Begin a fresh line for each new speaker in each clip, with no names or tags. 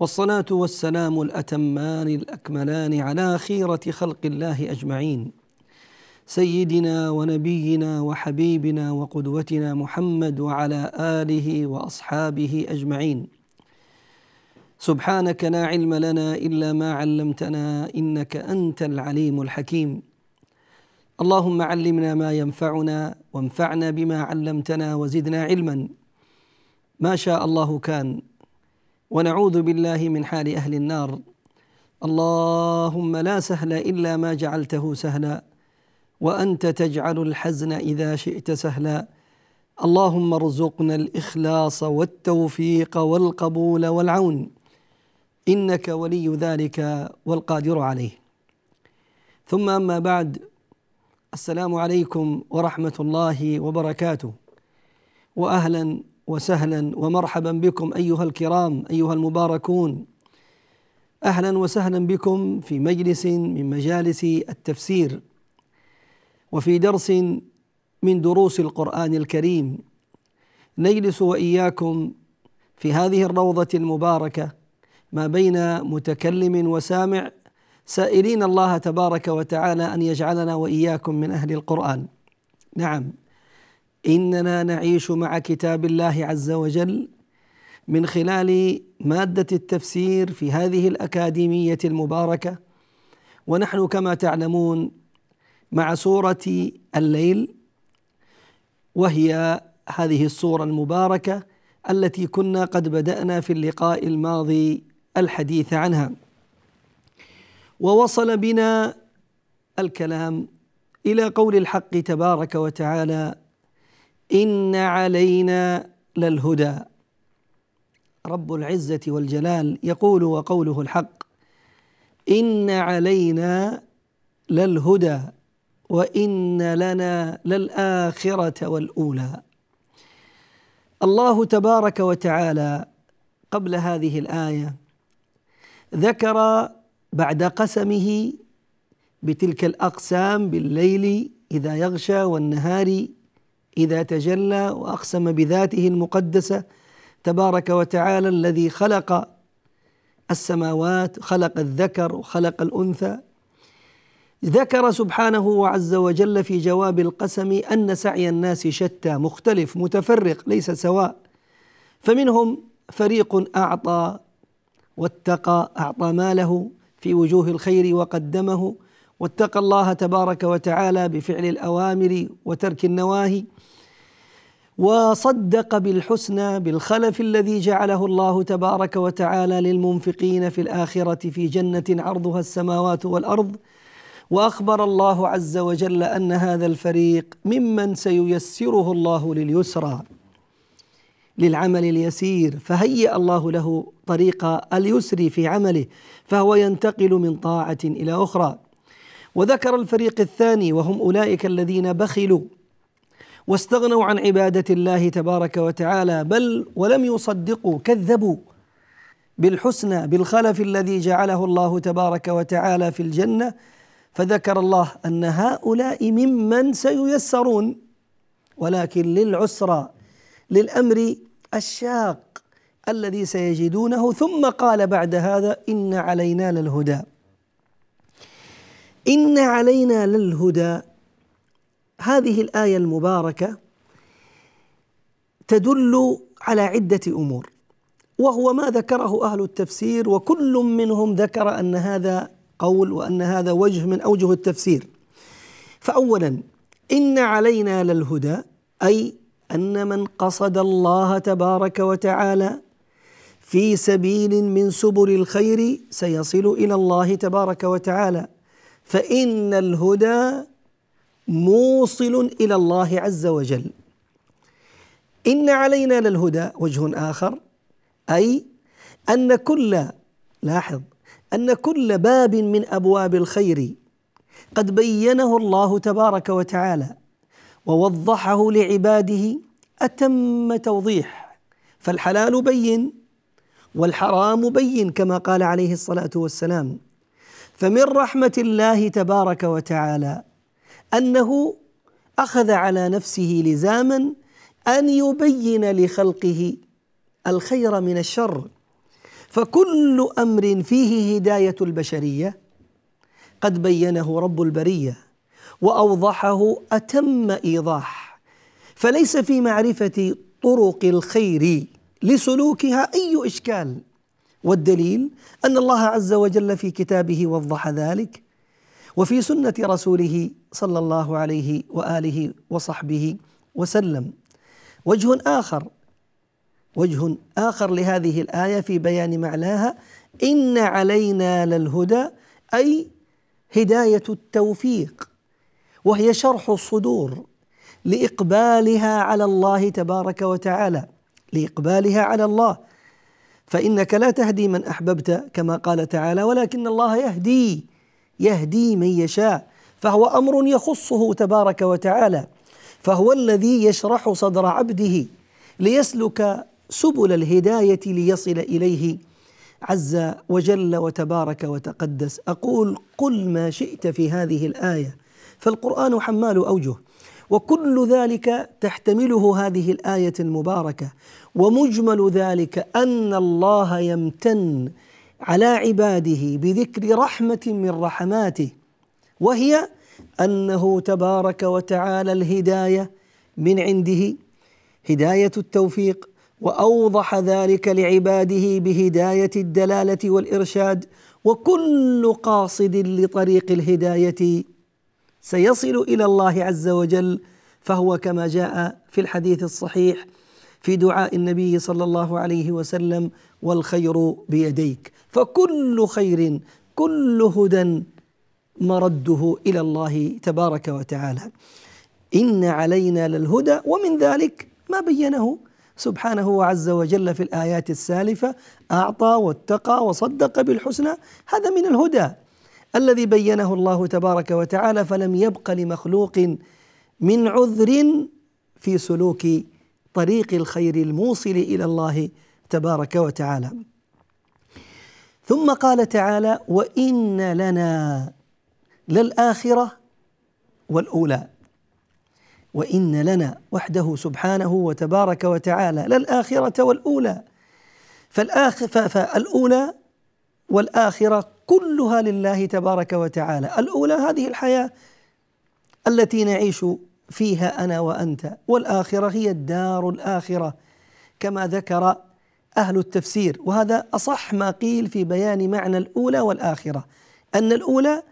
والصلاة والسلام الأتمان الأكملان على خيرة خلق الله أجمعين. سيدنا ونبينا وحبيبنا وقدوتنا محمد وعلى آله وأصحابه أجمعين. سبحانك لا علم لنا إلا ما علمتنا إنك أنت العليم الحكيم. اللهم علمنا ما ينفعنا وانفعنا بما علمتنا وزدنا علما. ما شاء الله كان. ونعوذ بالله من حال أهل النار. اللهم لا سهل إلا ما جعلته سهلا وأنت تجعل الحزن إذا شئت سهلا. اللهم ارزقنا الإخلاص والتوفيق والقبول والعون إنك ولي ذلك والقادر عليه. ثم أما بعد السلام عليكم ورحمة الله وبركاته. واهلا وسهلا ومرحبا بكم أيها الكرام أيها المباركون. أهلا وسهلا بكم في مجلس من مجالس التفسير وفي درس من دروس القرآن الكريم. نجلس وإياكم في هذه الروضة المباركة ما بين متكلم وسامع سائلين الله تبارك وتعالى أن يجعلنا وإياكم من أهل القرآن. نعم. إننا نعيش مع كتاب الله عز وجل من خلال مادة التفسير في هذه الأكاديمية المباركة. ونحن كما تعلمون مع سورة الليل وهي هذه السورة المباركة التي كنا قد بدأنا في اللقاء الماضي الحديث عنها. ووصل بنا الكلام إلى قول الحق تبارك وتعالى إن علينا للهدى. رب العزة والجلال يقول وقوله الحق. إن علينا للهدى وإن لنا للآخرة والأولى. الله تبارك وتعالى قبل هذه الآية ذكر بعد قسمه بتلك الأقسام بالليل إذا يغشى والنهار إذا تجلى وأقسم بذاته المقدسة تبارك وتعالى الذي خلق السماوات خلق الذكر وخلق الأنثى. ذكر سبحانه عز وجل في جواب القسم أن سعي الناس شتى مختلف متفرق ليس سواء. فمنهم فريق أعطى واتقى أعطى ماله في وجوه الخير وقدمه. واتقى الله تبارك وتعالى بفعل الأوامر وترك النواهي. وصدق بالحسنى بالخلف الذي جعله الله تبارك وتعالى للمنفقين في الآخرة في جنة عرضها السماوات والأرض. وأخبر الله عز وجل أن هذا الفريق ممن سييسره الله لليسرى للعمل اليسير. فهيأ الله له طريق اليسر في عمله فهو ينتقل من طاعة إلى أخرى. وذكر الفريق الثاني وهم أولئك الذين بخلوا. واستغنوا عن عبادة الله تبارك وتعالى بل ولم يصدقوا كذبوا بالحسنى بالخلف الذي جعله الله تبارك وتعالى في الجنة. فذكر الله أن هؤلاء ممن سييسرون ولكن للعسرى للأمر الشاق الذي سيجدونه. ثم قال بعد هذا إن علينا للهدى. إن علينا للهدى. هذه الآية المباركة تدل على عدة أمور وهو ما ذكره أهل التفسير وكل منهم ذكر أن هذا قول وأن هذا وجه من أوجه التفسير. فأولا إن علينا للهدى أي أن من قصد الله تبارك وتعالى في سبيل من سبل الخير سيصل إلى الله تبارك وتعالى. فإن الهدى موصل إلى الله عز وجل. إن علينا للهدى وجه آخر أي أن كل لاحظ أن كل باب من أبواب الخير قد بينه الله تبارك وتعالى ووضحه لعباده أتم توضيح. فالحلال بين والحرام بين كما قال عليه الصلاة والسلام. فمن رحمة الله تبارك وتعالى أنه أخذ على نفسه لزاما أن يبين لخلقه الخير من الشر. فكل أمر فيه هداية البشرية. قد بينه رب البرية وأوضحه أتم إيضاح. فليس في معرفة طرق الخير لسلوكها أي إشكال. والدليل أن الله عز وجل في كتابه وضح ذلك. وفي سنة رسوله صلى الله عليه وآله وصحبه وسلم. وجه آخر وجه آخر لهذه الآية في بيان معناها إن علينا للهدى أي هداية التوفيق وهي شرح الصدور لإقبالها على الله تبارك وتعالى. لإقبالها على الله. فإنك لا تهدي من أحببت كما قال تعالى ولكن الله يهدي يهدي من يشاء. فهو أمر يخصه تبارك وتعالى. فهو الذي يشرح صدر عبده ليسلك سبل الهداية ليصل إليه عز وجل وتبارك وتقدس. أقول قل ما شئت في هذه الآية. فالقرآن حمال أوجه. وكل ذلك تحتمله هذه الآية المباركة. ومجمل ذلك أن الله يمتن على عباده بذكر رحمة من رحماته. وهي أنه تبارك وتعالى الهداية من عنده هداية التوفيق وأوضح ذلك لعباده بهداية الدلالة والإرشاد وكل قاصد لطريق الهداية سيصل إلى الله عز وجل فهو كما جاء في الحديث الصحيح في دعاء النبي صلى الله عليه وسلم والخير بيديك. فكل خير كل هدى مرده إلى الله تبارك وتعالى. إن علينا للهدى ومن ذلك ما بينه. سبحانه عز وجل في الآيات السالفة أعطى واتقى وصدق بالحسنى. هذا من الهدى الذي بينه الله تبارك وتعالى فلم يبق لمخلوق من عذر في سلوك طريق الخير الموصل إلى الله تبارك وتعالى. ثم قال تعالى وإن لنا للآخرة والأولى. وإن لنا وحده سبحانه وتبارك وتعالى للآخرة والأولى. فالآخر فالأولى والآخرة كلها لله تبارك وتعالى. الأولى هذه الحياة التي نعيش فيها أنا وأنت. والآخرة هي الدار الآخرة كما ذكر أهل التفسير. وهذا أصح ما قيل في بيان معنى الأولى والآخرة. أن الأولى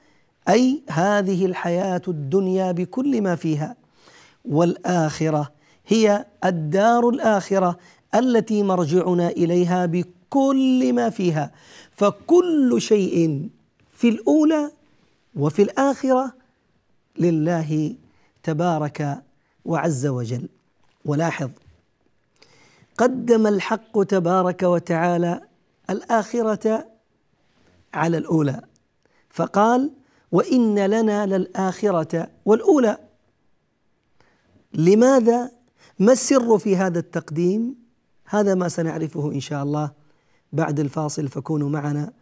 أي هذه الحياة الدنيا بكل ما فيها. والآخرة هي الدار الآخرة التي مرجعنا إليها بكل ما فيها. فكل شيء في الأولى وفي الآخرة لله تبارك وعز وجل. ولاحظ قدم الحق تبارك وتعالى الآخرة على الأولى. فقال وإن لنا للآخرة والأولى. لماذا ما السر في هذا التقديم؟ هذا ما سنعرفه إن شاء الله بعد الفاصل فكونوا معنا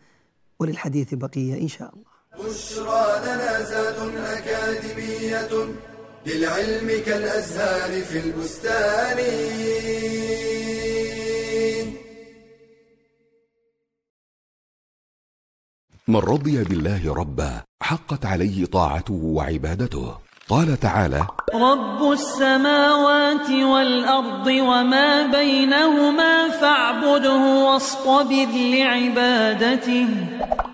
وللحديث بقية إن شاء الله.
بشرى لنا زاد أكاديمية للعلم كالأزهار في البستان.
من رضي بالله ربا حقت عليه طاعته وعبادته. قال تعالى
رب السماوات والأرض وما بينهما فاعبده واصطبر لعبادته.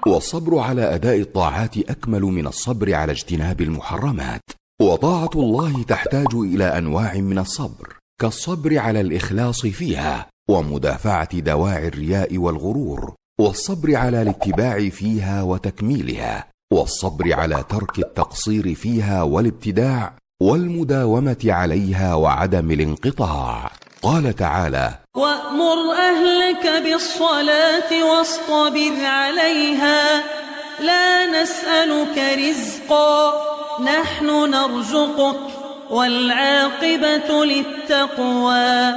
والصبر على أداء الطاعات أكمل من الصبر على اجتناب المحرمات. وطاعة الله تحتاج إلى أنواع من الصبر كالصبر على الإخلاص فيها ومدافعة دواعي الرياء والغرور. والصبر على الاتباع فيها وتكميلها والصبر على ترك التقصير فيها والابتداع والمداومة عليها وعدم الانقطاع. قال تعالى
وأمر أهلك بالصلاة واصطبر عليها لا نسألك رزقا نحن نرزقك والعاقبة للتقوى.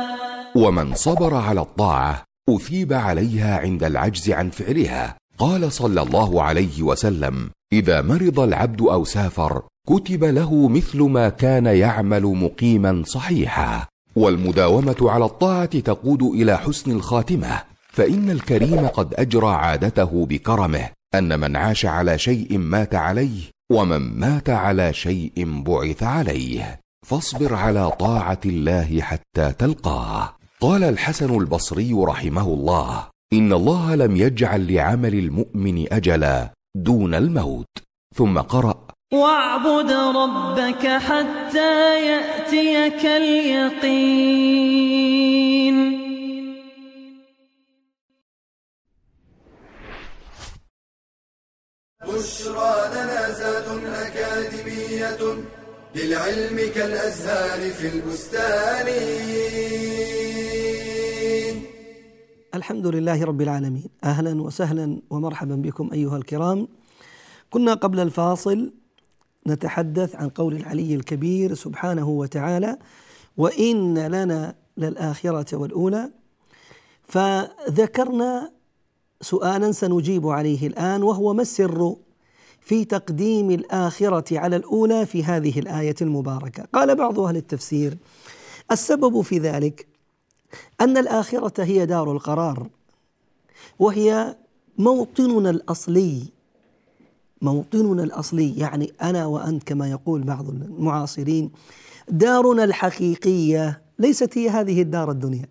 ومن صبر على الطاعة أثيب عليها عند العجز عن فعلها. قال صلى الله عليه وسلم إذا مرض العبد أو سافر كتب له مثل ما كان يعمل مقيما صحيحا. والمداومة على الطاعة تقود إلى حسن الخاتمة. فإن الكريم قد أجرى عادته بكرمه أن من عاش على شيء مات عليه ومن مات على شيء بعث عليه. فاصبر على طاعة الله حتى تلقاه. قال الحسن البصري رحمه الله إن الله لم يجعل لعمل المؤمن أجلا دون الموت. ثم قرأ
واعبد ربك حتى يأتيك اليقين.
بشرى لنا زاد أكاديمية للعلم كالأزهار في البستان.
الحمد لله رب العالمين. أهلا وسهلا ومرحبا بكم أيها الكرام. كنا قبل الفاصل نتحدث عن قول العلي الكبير سبحانه وتعالى وإن لنا للآخرة والأولى. فذكرنا سؤالا سنجيب عليه الآن وهو ما السر في تقديم الآخرة على الأولى في هذه الآية المباركة؟ قال بعض أهل التفسير السبب في ذلك أن الآخرة هي دار القرار وهي موطننا الأصلي. موطننا الأصلي يعني أنا وأنت كما يقول بعض المعاصرين دارنا الحقيقية ليست هي هذه الدار الدنيا.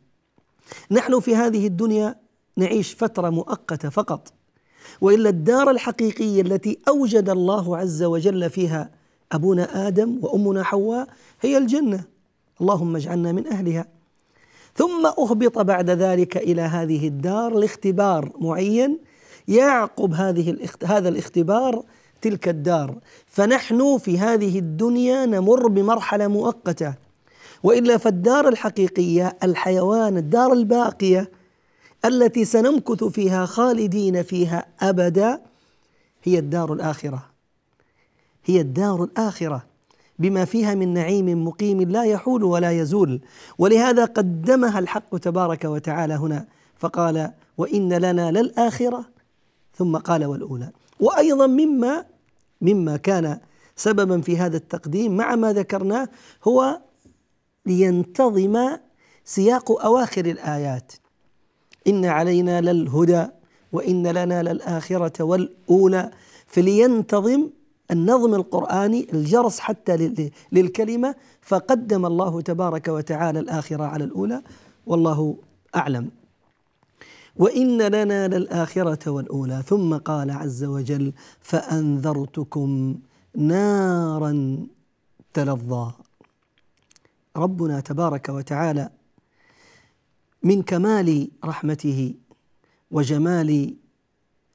نحن في هذه الدنيا نعيش فترة مؤقتة فقط وإلا الدار الحقيقية التي أوجد الله عز وجل فيها أبونا آدم وأمنا حواء هي الجنة. اللهم اجعلنا من أهلها. ثم أهبط بعد ذلك إلى هذه الدار لاختبار معين يعقب هذه. هذا الاختبار تلك الدار. فنحن في هذه الدنيا نمر بمرحلة مؤقتة. وإلا فالدار الحقيقية الحيوان الدار الباقية التي سنمكث فيها خالدين فيها أبدا هي الدار الآخرة. هي الدار الآخرة. بما فيها من نعيم مقيم لا يحول ولا يزول. ولهذا قدمها الحق تبارك وتعالى هنا. فقال وإن لنا للآخرة. ثم قال والأولى. وأيضا مما مما كان سببا في هذا التقديم مع ما ذكرناه هو لينتظم سياق أواخر الآيات. إن علينا للهدى وإن لنا للآخرة والأولى. فلينتظم النظم القرآني الجرس حتى للكلمة فقدم الله تبارك وتعالى الآخرة على الأولى والله أعلم. وإن لنا للآخرة والأولى ثم قال عز وجل فأنذرتكم نارا تلظى. ربنا تبارك وتعالى من كمال رحمته وجمال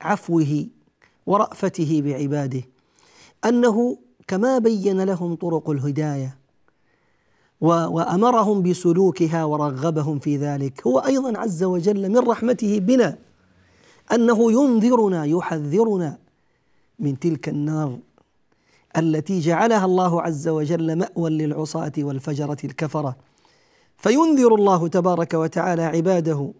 عفوه ورأفته بعباده أنه كما بين لهم طرق الهداية وأمرهم بسلوكها ورغبهم في ذلك. هو أيضا عز وجل من رحمته بنا أنه ينذرنا يحذرنا من تلك النار التي جعلها الله عز وجل مأوى للعصاة والفجرة الكفرة. فينذر الله تبارك وتعالى عباده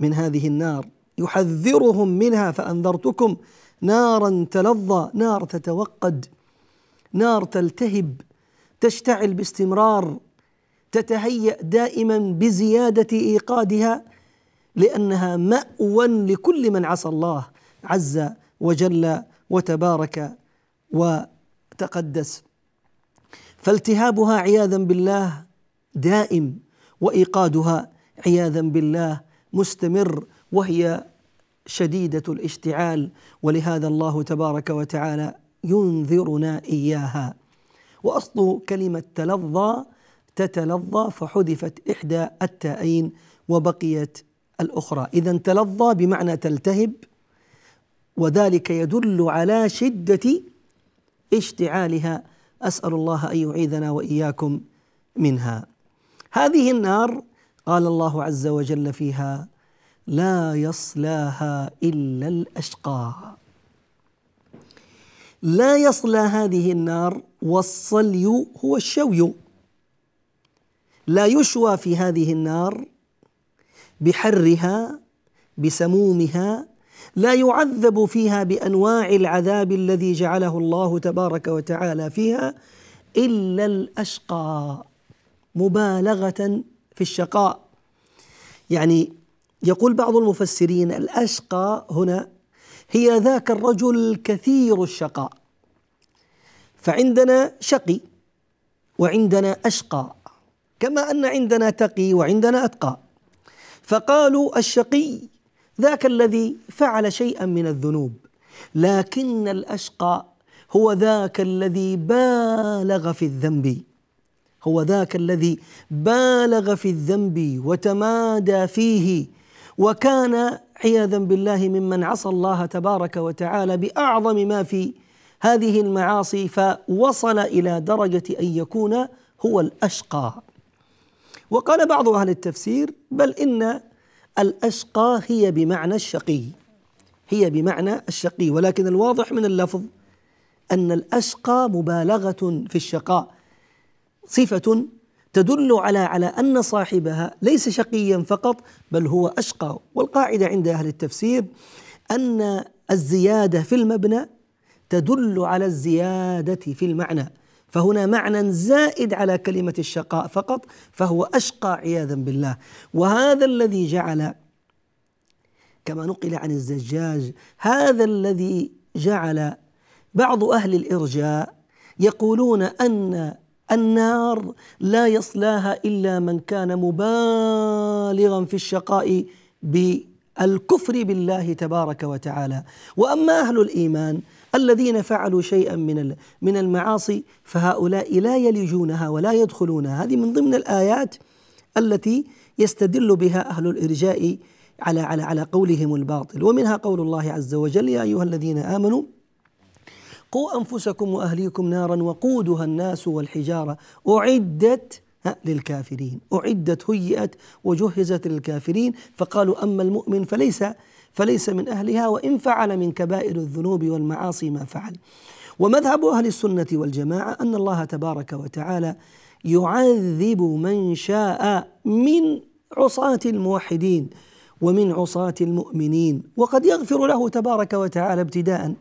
من هذه النار يحذرهم منها فأنذرتكم نارا تلظى نار تتوقد نار تلتهب تشتعل باستمرار تتهيأ دائما بزيادة إيقادها لأنها مأوى لكل من عصى الله عز وجل وتبارك وتقدس. فالتهابها عياذا بالله دائم وإيقادها عياذا بالله مستمر وهي شديدة الاشتعال ولهذا الله تبارك وتعالى ينذرنا إياها. وأصل كلمة تلظى تتلظى فحذفت إحدى التائين وبقيت الأخرى. إذا تلظى بمعنى تلتهب وذلك يدل على شدة اشتعالها. أسأل الله أن يعيذنا وإياكم منها. هذه النار قال الله عز وجل فيها لا يصلاها إلا الأشقى. لا يصلى هذه النار والصلي هو الشوي. لا يشوى في هذه النار بحرها بسمومها لا يعذب فيها بأنواع العذاب الذي جعله الله تبارك وتعالى فيها إلا الأشقى مبالغة في الشقاء. يعني يقول بعض المفسرين الأشقى هنا هي ذاك الرجل كثير الشقاء. فعندنا شقي وعندنا أشقى كما أن عندنا تقي وعندنا أتقى. فقالوا الشقي ذاك الذي فعل شيئا من الذنوب لكن الأشقى هو ذاك الذي بالغ في الذنب. هو ذاك الذي بالغ في الذنب وتمادى فيه وكان عياذا بالله ممن عصى الله تبارك وتعالى بأعظم ما في هذه المعاصي فوصل إلى درجة أن يكون هو الأشقى. وقال بعض أهل التفسير بل إن الأشقى هي بمعنى الشقي هي بمعنى الشقي. ولكن الواضح من اللفظ أن الأشقى مبالغة في الشقاء صفة تدل على على أن صاحبها ليس شقيا فقط بل هو أشقى. والقاعدة عند أهل التفسير أن الزيادة في المبنى تدل على الزيادة في المعنى. فهنا معنى زائد على كلمة الشقاء فقط فهو أشقى عياذا بالله. وهذا الذي جعل كما نقل عن الزجاج هذا الذي جعل بعض أهل الإرجاء يقولون أن النار لا يصلاها إلا من كان مبالغا في الشقاء بالكفر بالله تبارك وتعالى. وأما أهل الإيمان الذين فعلوا شيئا من من المعاصي فهؤلاء لا يلجونها ولا يدخلونها. هذه من ضمن الآيات التي يستدل بها أهل الإرجاء على على على قولهم الباطل. ومنها قول الله عز وجل يا أيها الذين آمنوا قوا أنفسكم وأهليكم نارا وقودها الناس والحجارة. أعدت للكافرين. أعدت هيئت وجهزت للكافرين. فقالوا أما المؤمن فليس فليس من أهلها وإن فعل من كبائر الذنوب والمعاصي ما فعل. ومذهب أهل السنة والجماعة أن الله تبارك وتعالى يعذب من شاء من عصاة الموحدين ومن عصاة المؤمنين. وقد يغفر له تبارك وتعالى ابتداء.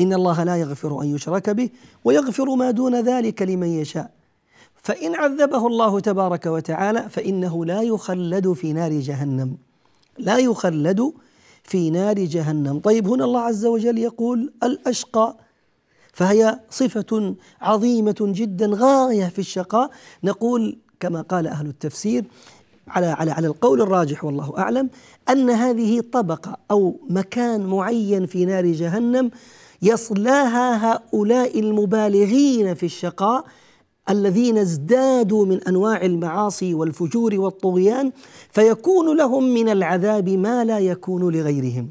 إن الله لا يغفر أن يشرك به ويغفر ما دون ذلك لمن يشاء. فإن عذبه الله تبارك وتعالى فإنه لا يخلد في نار جهنم. لا يخلد في نار جهنم. طيب هنا الله عز وجل يقول الأشقى. فهي صفة عظيمة جدا غاية في الشقاء. نقول كما قال أهل التفسير على على على القول الراجح والله أعلم أن هذه طبقة أو مكان معين في نار جهنم يصلاها هؤلاء المبالغين في الشقاء الذين ازدادوا من أنواع المعاصي والفجور والطغيان فيكون لهم من العذاب ما لا يكون لغيرهم.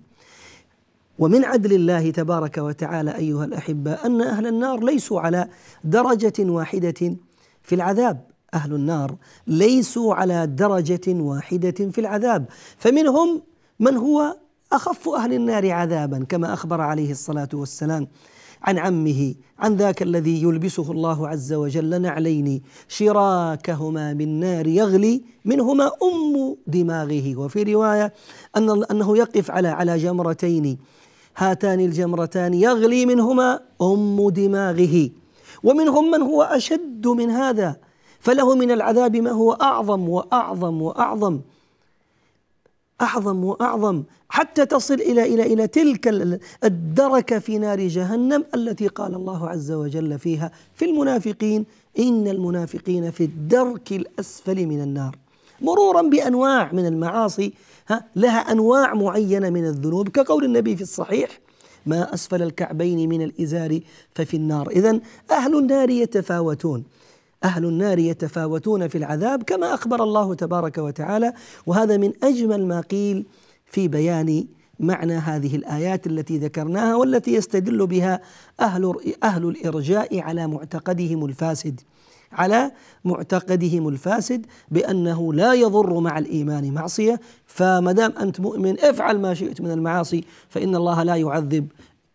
ومن عدل الله تبارك وتعالى أيها الاحباء أن أهل النار ليسوا على درجة واحدة في العذاب. أهل النار ليسوا على درجة واحدة في العذاب. فمنهم من هو أخف أهل النار عذابا كما أخبر عليه الصلاة والسلام عن عمه عن ذاك الذي يلبسه الله عز وجل نعلين شراكهما من نار يغلي منهما أم دماغه. وفي رواية ان أنه يقف على على جمرتين هاتان الجمرتان يغلي منهما أم دماغه. ومنهم من هو أشد من هذا فله من العذاب ما هو أعظم وأعظم وأعظم. أعظم وأعظم حتى تصل إلى إلى إلى تلك الدركة في نار جهنم التي قال الله عز وجل فيها في المنافقين إن المنافقين في الدرك الأسفل من النار. مرورا بأنواع من المعاصي ها لها أنواع معينة من الذنوب كقول النبي في الصحيح ما أسفل الكعبين من الإزار ففي النار. إذا أهل النار يتفاوتون. أهل النار يتفاوتون في العذاب كما أخبر الله تبارك وتعالى. وهذا من أجمل ما قيل في بيان معنى هذه الآيات التي ذكرناها والتي يستدل بها أهل أهل الإرجاء على معتقدهم الفاسد على معتقدهم الفاسد بأنه لا يضر مع الإيمان معصية. فما دام أنت مؤمن افعل ما شئت من المعاصي فإن الله لا يعذب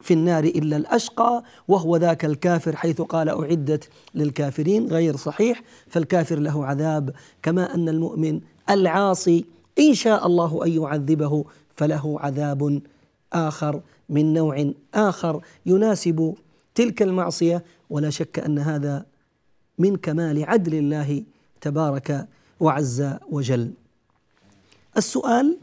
في النار إلا الأشقى وهو ذاك الكافر حيث قال أعدت للكافرين غير صحيح فالكافر له عذاب كما أن المؤمن العاصي إن شاء الله أن يعذبه فله عذاب آخر من نوع آخر يناسب تلك المعصية ولا شك أن هذا من كمال عدل الله تبارك وعز وجل. السؤال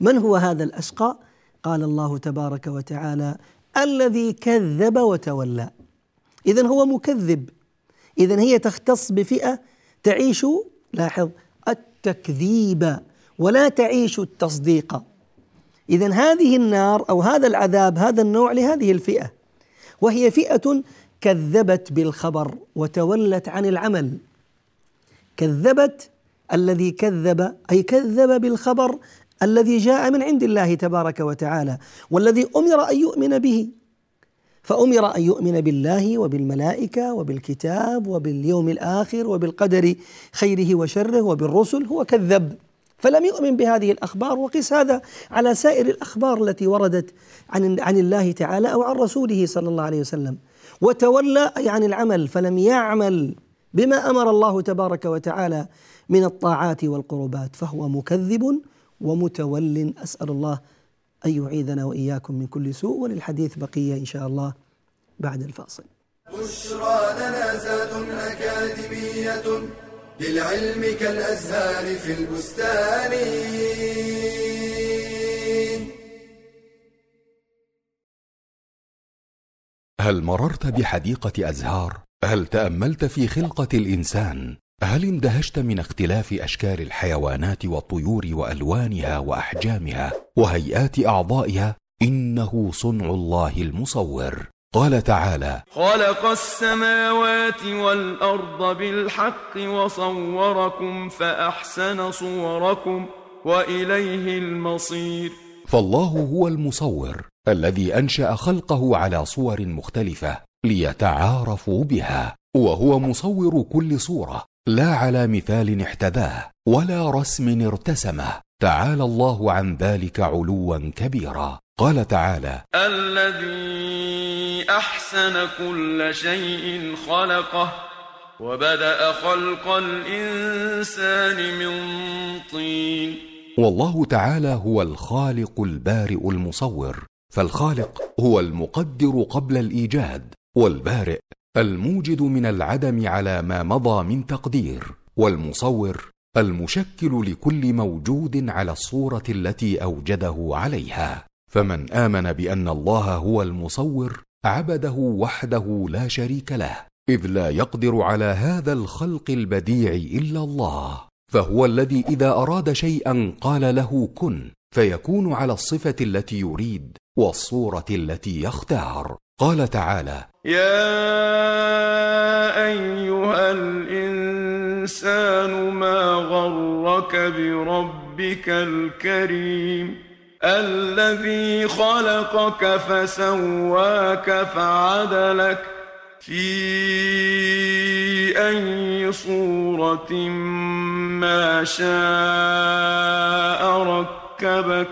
من هو هذا الأشقى؟ قال الله تبارك وتعالى الذي كذب وتولى. اذا هو مكذب. اذا هي تختص بفئة تعيش لاحظ التكذيب ولا تعيش التصديق. اذا هذه النار أو هذا العذاب هذا النوع لهذه الفئة وهي فئة كذبت بالخبر وتولت عن العمل. كذبت الذي كذب أي كذب بالخبر الذي جاء من عند الله تبارك وتعالى والذي أمر أن يؤمن به. فأمر أن يؤمن بالله وبالملائكة وبالكتاب وباليوم الآخر وبالقدر خيره وشره وبالرسل. هو كذب فلم يؤمن بهذه الأخبار. وقس هذا على سائر الأخبار التي وردت عن عن الله تعالى أو عن رسوله صلى الله عليه وسلم. وتولى أي عن العمل فلم يعمل بما أمر الله تبارك وتعالى من الطاعات والقربات. فهو مكذب ومتول أسأل الله أن يعيذنا وإياكم من كل سوء وللحديث بقية إن شاء الله بعد الفاصل.
بشرى لنا زاد أكاديمية للعلم كالأزهار في البستان.
هل مررت بحديقة أزهار؟ هل تأملت في خلقة الإنسان؟ هل اندهشت من اختلاف أشكال الحيوانات والطيور وألوانها وأحجامها وهيئات أعضائها؟ إنه صنع الله المصور. قال تعالى
خلق السماوات والأرض بالحق وصوركم فأحسن صوركم وإليه المصير.
فالله هو المصور الذي أنشأ خلقه على صور مختلفة ليتعارفوا بها وهو مصور كل صورة. لا على مثال احتذاه ولا رسم ارتسمه. تعالى الله عن ذلك علوا كبيرا. قال تعالى
الذي أحسن كل شيء خلقه وبدأ خلق الإنسان من طين.
والله تعالى هو الخالق البارئ المصور. فالخالق هو المقدر قبل الإيجاد والبارئ الموجد من العدم على ما مضى من تقدير والمصور المشكل لكل موجود على الصورة التي أوجده عليها. فمن آمن بأن الله هو المصور عبده وحده لا شريك له إذ لا يقدر على هذا الخلق البديع إلا الله. فهو الذي إذا أراد شيئا قال له كن فيكون على الصفة التي يريد والصورة التي يختار. قال تعالى
يا أيها الإنسان ما غرك بربك الكريم الذي خلقك فسواك فعدلك في أي صورة ما شاء ركبك.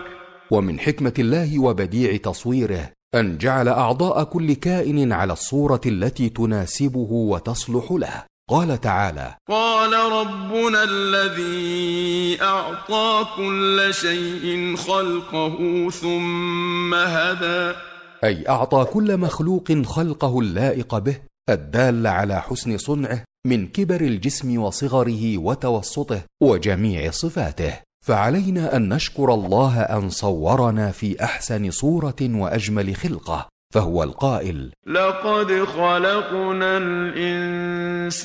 ومن حكمة الله وبديع تصويره أن جعل أعضاء كل كائن على الصورة التي تناسبه وتصلح له. قال تعالى
قال ربنا الذي أعطى كل شيء خلقه ثم هدى.
أي أعطى كل مخلوق خلقه اللائق به الدال على حسن صنعه من كبر الجسم وصغره وتوسطه وجميع صفاته. فعلينا أن نشكر الله أن صورنا في أحسن صورة وأجمل خلقة فهو القائل
لقد خلقنا الإنسان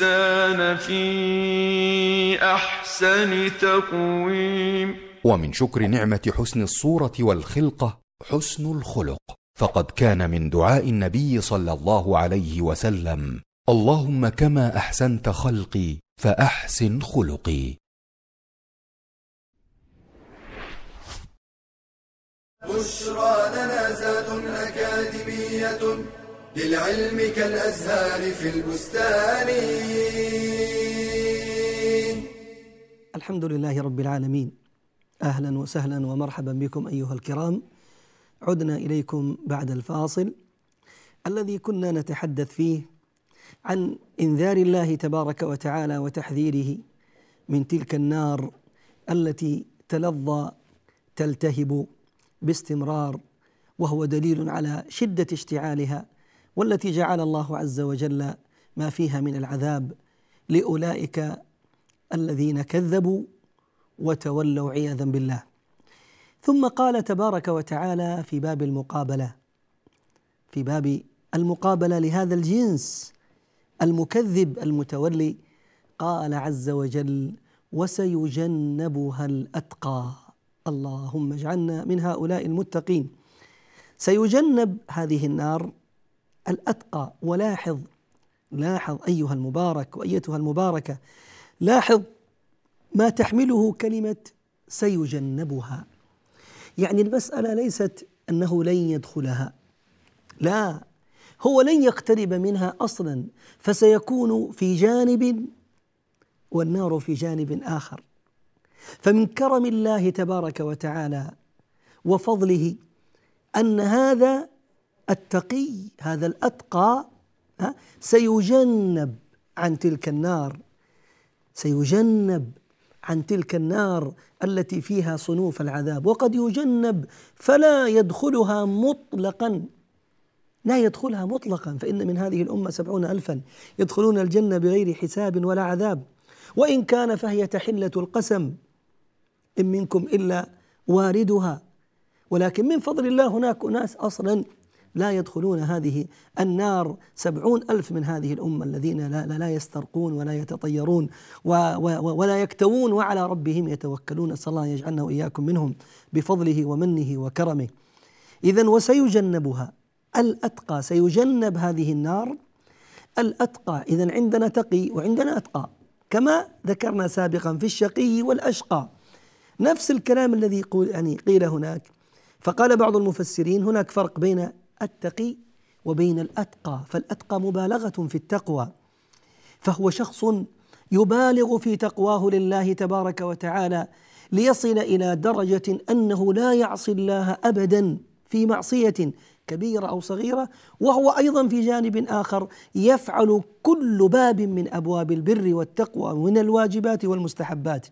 في أحسن تقويم.
ومن شكر نعمة حسن الصورة والخلقة حسن الخلق. فقد كان من دعاء النبي صلى الله عليه وسلم اللهم كما أحسنت خلقي فأحسن خلقي.
بشرى لنا زاد أكاديمية للعلم كالأزهار في البستان.
الحمد لله رب العالمين. أهلا وسهلا ومرحبا بكم أيها الكرام. عدنا إليكم بعد الفاصل الذي كنا نتحدث فيه عن إنذار الله تبارك وتعالى وتحذيره من تلك النار التي تلظى تلتهب باستمرار وهو دليل على شدة اشتعالها والتي جعل الله عز وجل ما فيها من العذاب لأولئك الذين كذبوا وتولوا عياذا بالله. ثم قال تبارك وتعالى في باب المقابلة في باب المقابلة لهذا الجنس المكذب المتولي قال عز وجل وسيجنبها الأتقى. اللهم اجعلنا من هؤلاء المتقين. سيجنب هذه النار الأتقى. ولاحظ لاحظ أيها المبارك وأيتها المباركة لاحظ ما تحمله كلمة سيجنبها. يعني المسألة ليست أنه لن يدخلها. لا هو لن يقترب منها أصلا فسيكون في جانب والنار في جانب آخر. فمن كرم الله تبارك وتعالى وفضله أن هذا التقي هذا الأتقى سيجنب عن تلك النار سيجنب عن تلك النار التي فيها صنوف العذاب. وقد يجنب فلا يدخلها مطلقا لا يدخلها مطلقا فإن من هذه الأمة سبعون ألفا يدخلون الجنة بغير حساب ولا عذاب. وإن كان فهي تحلة القسم إن منكم إلا واردها. ولكن من فضل الله هناك أناس أصلا لا يدخلون هذه النار. سبعون ألف من هذه الأمة الذين لا, لا, لا يسترقون ولا يتطيرون و و ولا يكتوون وعلى ربهم يتوكلون. أسأل الله يجعلنا وإياكم منهم بفضله ومنه وكرمه. إذا وسيجنبها الأتقى. سيجنب هذه النار الأتقى. إذا عندنا تقي وعندنا أتقى. كما ذكرنا سابقا في الشقي والأشقى. نفس الكلام الذي يعني قيل هناك. فقال بعض المفسرين هناك فرق بين التقي وبين الأتقى. فالأتقى مبالغة في التقوى. فهو شخص يبالغ في تقواه لله تبارك وتعالى ليصل إلى درجة أنه لا يعصي الله ابدا في معصية كبيرة أو صغيرة. وهو أيضا في جانب آخر يفعل كل باب من أبواب البر والتقوى من الواجبات والمستحبات.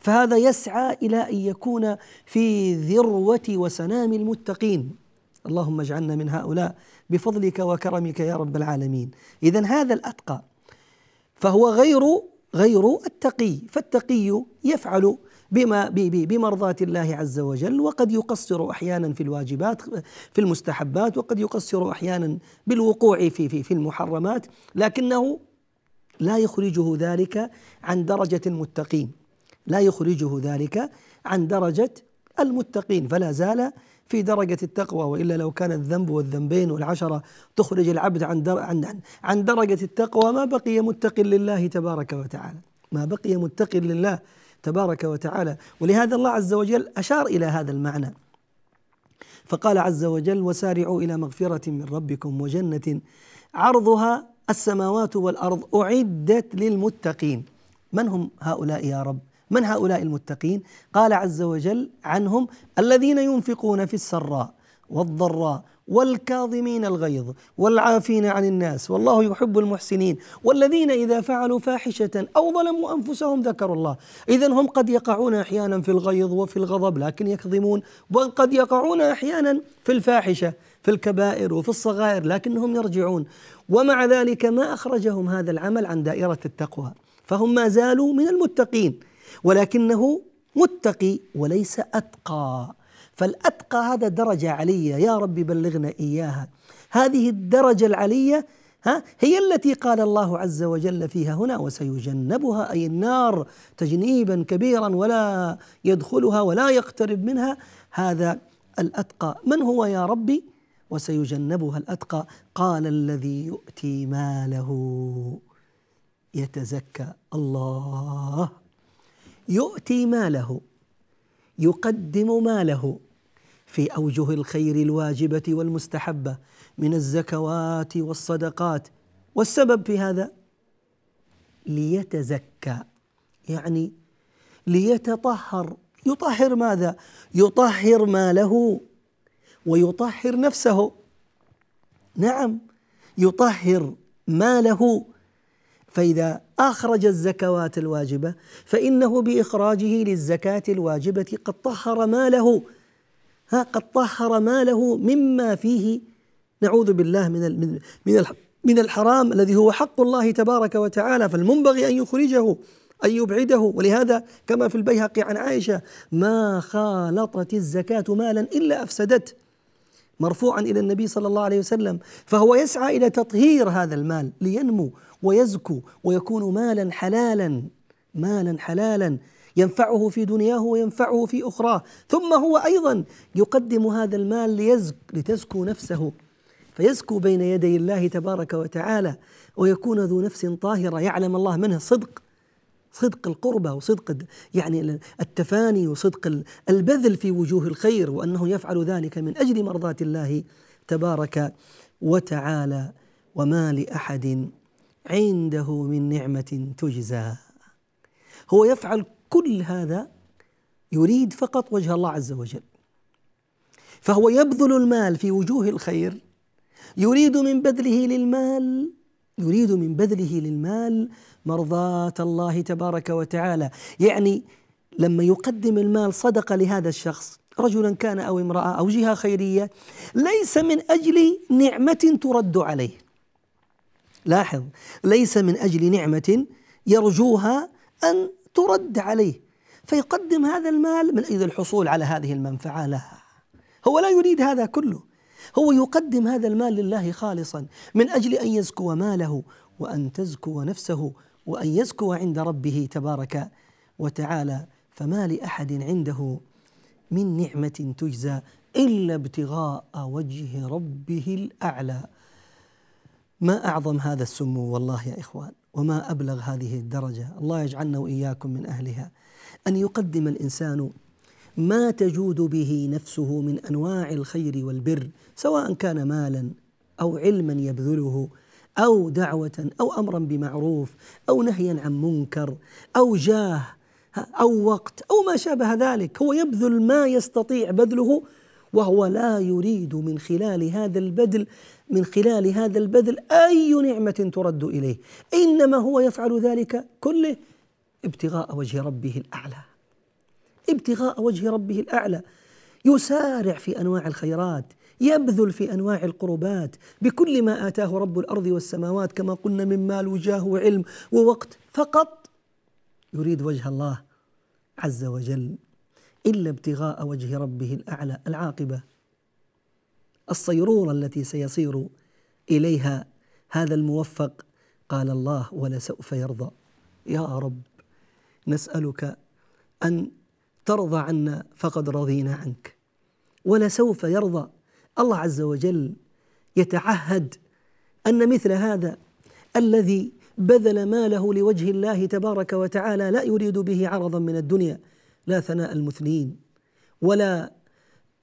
فهذا يسعى إلى أن يكون في ذروة وسنام المتقين. اللهم اجعلنا من هؤلاء بفضلك وكرمك يا رب العالمين. اذا هذا الأتقى فهو غير غير التقي فالتقي يفعل بما بمرضاة الله عز وجل وقد يقصر أحيانا في الواجبات في المستحبات وقد يقصر أحيانا بالوقوع في في في المحرمات لكنه لا يخرجه ذلك عن درجة المتقين. لا يخرجه ذلك عن درجة المتقين فلا زال في درجة التقوى وإلا لو كان الذنب والذنبين والعشرة تخرج العبد عن در عن عن درجة التقوى ما بقي متق لله تبارك وتعالى. ما بقي متق لله تبارك وتعالى. ولهذا الله عز وجل أشار إلى هذا المعنى. فقال عز وجل وسارعوا إلى مغفرة من ربكم وجنة عرضها السماوات والأرض أعدت للمتقين. من هم هؤلاء يا رب؟ من هؤلاء المتقين؟ قال عز وجل عنهم الذين ينفقون في السراء والضراء والكاظمين الغيظ والعافين عن الناس والله يحب المحسنين والذين إذا فعلوا فاحشة أو ظلموا أنفسهم ذكروا الله. اذا هم قد يقعون أحيانا في الغيظ وفي الغضب لكن يكظمون وقد يقعون أحيانا في الفاحشة في الكبائر وفي الصغائر لكنهم يرجعون. ومع ذلك ما أخرجهم هذا العمل عن دائرة التقوى فهم ما زالوا من المتقين. ولكنه متقي وليس أتقى. فالأتقى هذا درجة علية. يا رب بلغنا إياها. هذه الدرجة العلية ها هي التي قال الله عز وجل فيها هنا وسيجنبها أي النار تجنيبا كبيرا ولا يدخلها ولا يقترب منها. هذا الأتقى. من هو يا ربي؟ وسيجنبها الأتقى. قال الذي يؤتي ماله. يتزكى الله. يؤتي ماله يقدم ماله في أوجه الخير الواجبة والمستحبة من الزكوات والصدقات. والسبب في هذا؟ ليتزكى يعني ليتطهر. يطهر ماذا؟ يطهر ماله ويطهر نفسه. نعم يطهر ماله. فإذا أخرج الزكوات الواجبة فإنه بإخراجه للزكاة الواجبة قد طهر ماله. ها قد طهر ماله مما فيه نعوذ بالله من من من من الحرام الذي هو حق الله تبارك وتعالى فالمنبغي أن يخرجه أن يبعده. ولهذا كما في البيهقي عن عائشة ما خالطت الزكاة مالا إلا أفسدته. مرفوعا إلى النبي صلى الله عليه وسلم فهو يسعى إلى تطهير هذا المال لينمو ويزكو ويكون مالا حلالا مالا حلالا ينفعه في دنياه وينفعه في أخراه. ثم هو أيضا يقدم هذا المال ليزك لتزكو نفسه فيزكو بين يدي الله تبارك وتعالى ويكون ذو نفس طاهرة. يعلم الله منه صدق. صدق القربة وصدق يعني التفاني وصدق البذل في وجوه الخير وأنه يفعل ذلك من أجل مرضاة الله تبارك وتعالى وما لأحد عنده من نعمة تجزى. هو يفعل كل هذا يريد فقط وجه الله عز وجل. فهو يبذل المال في وجوه الخير يريد من بذله للمال يريد من بذله للمال مرضاة الله تبارك وتعالى. يعني لما يقدم المال صدقة لهذا الشخص رجلا كان أو امرأة أو جهة خيرية ليس من أجل نعمة ترد عليه. لاحظ ليس من أجل نعمة يرجوها أن ترد عليه. فيقدم هذا المال من أجل الحصول على هذه المنفعة لها. هو لا يريد هذا كله. هو يقدم هذا المال لله خالصا من أجل أن يزكو ماله وأن تزكو نفسه وأن يزكو عند ربه تبارك وتعالى. فما لأحد عنده من نعمة تجزى إلا ابتغاء وجه ربه الأعلى. ما أعظم هذا السمو والله يا إخوان وما أبلغ هذه الدرجة. الله يجعلنا وإياكم من أهلها. أن يقدم الإنسان ما تجود به نفسه من أنواع الخير والبر سواء كان مالا أو علما يبذله أو دعوة أو امرا بمعروف أو نهيا عن منكر أو جاه أو وقت أو ما شابه ذلك. هو يبذل ما يستطيع بذله وهو لا يريد من خلال هذا البذل من خلال هذا البذل أي نعمة ترد إليه. إنما هو يفعل ذلك كله ابتغاء وجه ربه الأعلى. ابتغاء وجه ربه الأعلى. يسارع في أنواع الخيرات يبذل في أنواع القربات. بكل ما آتاه رب الأرض والسماوات كما قلنا من مال وجاه وعلم ووقت فقط يريد وجه الله عز وجل إلا ابتغاء وجه ربه الأعلى العاقبة. الصيرورة التي سيصير إليها هذا الموفق قال الله ولسوف يرضى. يا رب نسألك أن ترضى عنا فقد رضينا عنك. ولسوف يرضى. الله عز وجل يتعهد أن مثل هذا الذي بذل ماله لوجه الله تبارك وتعالى لا يريد به عرضا من الدنيا لا ثناء المثنين ولا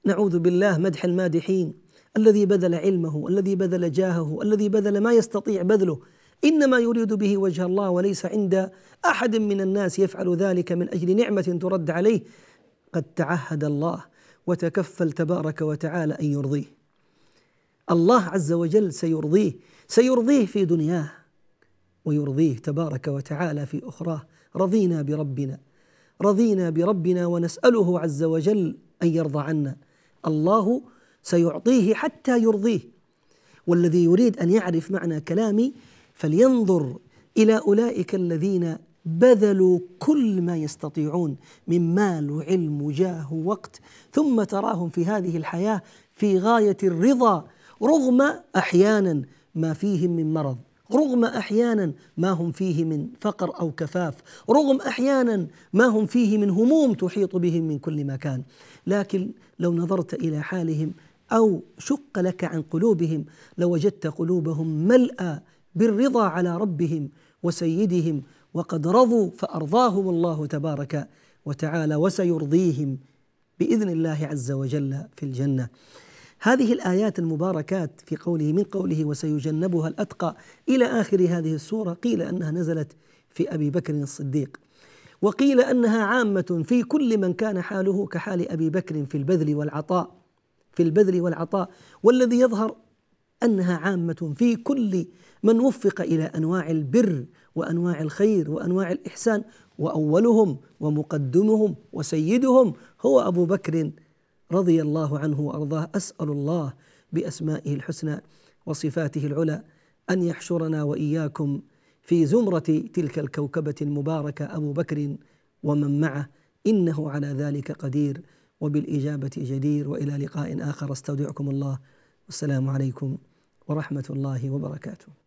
نعوذ بالله مدح المادحين الذي بذل علمه الذي بذل جاهه الذي بذل ما يستطيع بذله. إنما يريد به وجه الله وليس عند أحد من الناس يفعل ذلك من أجل نعمة ترد عليه. قد تعهد الله وتكفل تبارك وتعالى أن يرضيه. الله عز وجل سيرضيه سيرضيه في دنياه ويرضيه تبارك وتعالى في أخراه. رضينا بربنا رضينا بربنا ونسأله عز وجل أن يرضى عنا. الله سيعطيه حتى يرضيه. والذي يريد أن يعرف معنى كلامي فلينظر إلى أولئك الذين بذلوا كل ما يستطيعون من مال وعلم وجاه ووقت ثم تراهم في هذه الحياة في غاية الرضا رغم أحيانا ما فيهم من مرض رغم أحيانا ما هم فيه من فقر أو كفاف رغم أحيانا ما هم فيه من هموم تحيط بهم من كل مكان. لكن لو نظرت إلى حالهم أو شق لك عن قلوبهم لوجدت قلوبهم ملأى بالرضا على ربهم وسيدهم وقد رضوا فأرضاهم الله تبارك وتعالى وسيرضيهم بإذن الله عز وجل في الجنة. هذه الآيات المباركات في قوله من قوله وسيجنبها الأتقى إلى آخر هذه السورة قيل أنها نزلت في أبي بكر الصديق وقيل أنها عامة في كل من كان حاله كحال أبي بكر في البذل والعطاء في البذل والعطاء والذي يظهر أنها عامة في كل من وفق إلى أنواع البر وأنواع الخير وأنواع الإحسان وأولهم ومقدمهم وسيدهم هو أبو بكر رضي الله عنه وأرضاه. أسأل الله بأسمائه الحسنى وصفاته العلى أن يحشرنا وإياكم في زمرة تلك الكوكبة المباركة. أبو بكر ومن معه إنه على ذلك قدير وبالإجابة جدير وإلى لقاء آخر. أستودعكم الله. والسلام عليكم ورحمة الله وبركاته.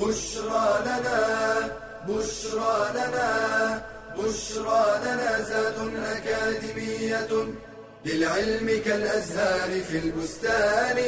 بشرى لنا بشرى لنا بشرى لنا زاد أكاديمية للعلم كالأزهار في البستان.